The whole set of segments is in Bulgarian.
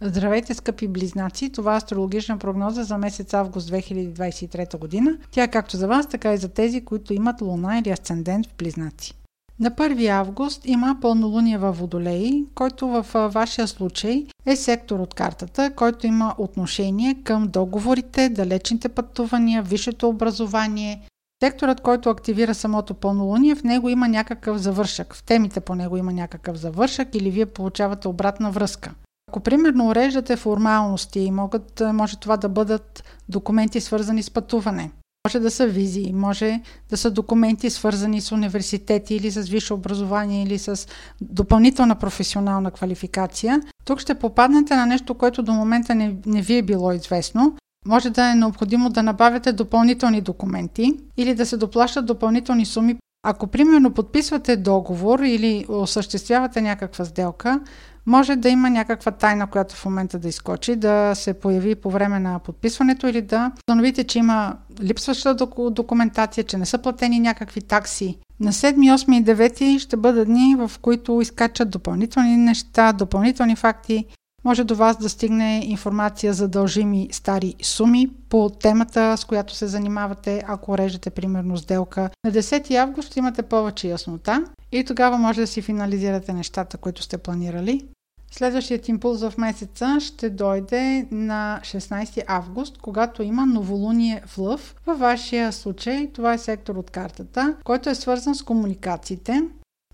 Здравейте, скъпи близнаци! Това е астрологична прогноза за месец август 2023 година. Тя е както за вас, така и за тези, които имат луна или асцендент в близнаци. На 1 август има пълнолуние във Водолей, който в вашия случай е сектор от картата, който има отношение към договорите, далечните пътувания, висшето образование. Секторът, който активира самото пълнолуние, в него има някакъв завършък. В темите по него има някакъв завършък или вие получавате обратна връзка. Ако примерно уреждате формалности, могат, може това да бъдат документи свързани с пътуване. Може да са визии, може да са документи свързани с университети или с висше образование или с допълнителна професионална квалификация. Тук ще попаднете на нещо, което до момента не, не ви е било известно. Може да е необходимо да набавяте допълнителни документи или да се доплащат допълнителни суми ако примерно подписвате договор или осъществявате някаква сделка, може да има някаква тайна, която в момента да изкочи, да се появи по време на подписването или да установите, че има липсваща документация, че не са платени някакви такси. На 7, 8 и 9 ще бъдат дни, в които изкачат допълнителни неща, допълнителни факти може до вас да стигне информация за дължими стари суми по темата, с която се занимавате, ако режете примерно сделка. На 10 август имате повече яснота и тогава може да си финализирате нещата, които сте планирали. Следващият импулс в месеца ще дойде на 16 август, когато има новолуние в Лъв. Във вашия случай това е сектор от картата, който е свързан с комуникациите.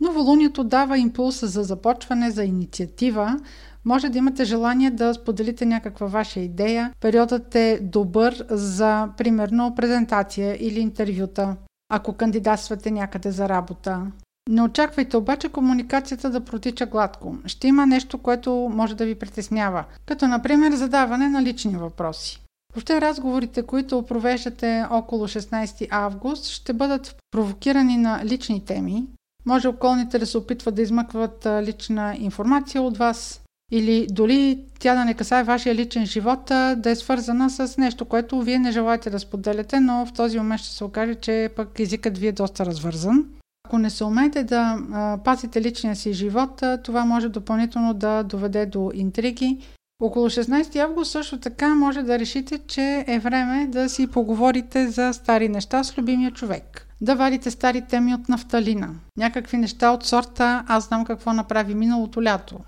Новолунието дава импулса за започване, за инициатива, може да имате желание да споделите някаква ваша идея. Периодът е добър за, примерно, презентация или интервюта, ако кандидатствате някъде за работа. Не очаквайте обаче комуникацията да протича гладко. Ще има нещо, което може да ви притеснява, като например задаване на лични въпроси. Въобще разговорите, които провеждате около 16 август, ще бъдат провокирани на лични теми. Може околните да се опитват да измъкват лична информация от вас, или дори тя да не касае вашия личен живот, да е свързана с нещо, което вие не желаете да споделяте, но в този момент ще се окаже, че пък езикът ви е доста развързан. Ако не се умеете да пазите личния си живот, това може допълнително да доведе до интриги. Около 16 август също така може да решите, че е време да си поговорите за стари неща с любимия човек. Да вадите стари теми от нафталина. Някакви неща от сорта аз знам какво направи миналото лято.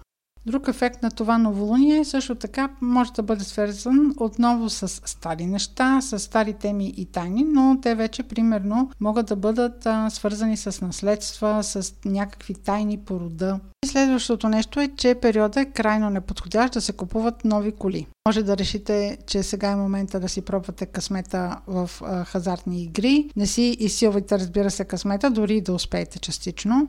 Друг ефект на това новолуние също така може да бъде свързан отново с стари неща, с стари теми и тайни, но те вече примерно могат да бъдат а, свързани с наследства, с някакви тайни по рода. И следващото нещо е, че периода е крайно неподходящ да се купуват нови коли. Може да решите, че сега е момента да си пробвате късмета в а, хазартни игри. Не си изсилвайте, разбира се, късмета, дори да успеете частично.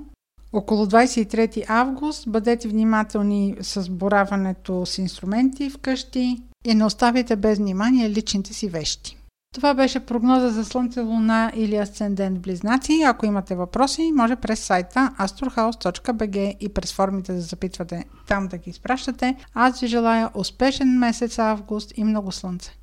Около 23 август бъдете внимателни с бораването с инструменти вкъщи и не оставяйте без внимание личните си вещи. Това беше прогноза за Слънце, Луна или Асцендент Близнаци. Ако имате въпроси, може през сайта astrohouse.bg и през формите да запитвате там да ги изпращате. Аз ви желая успешен месец август и много Слънце!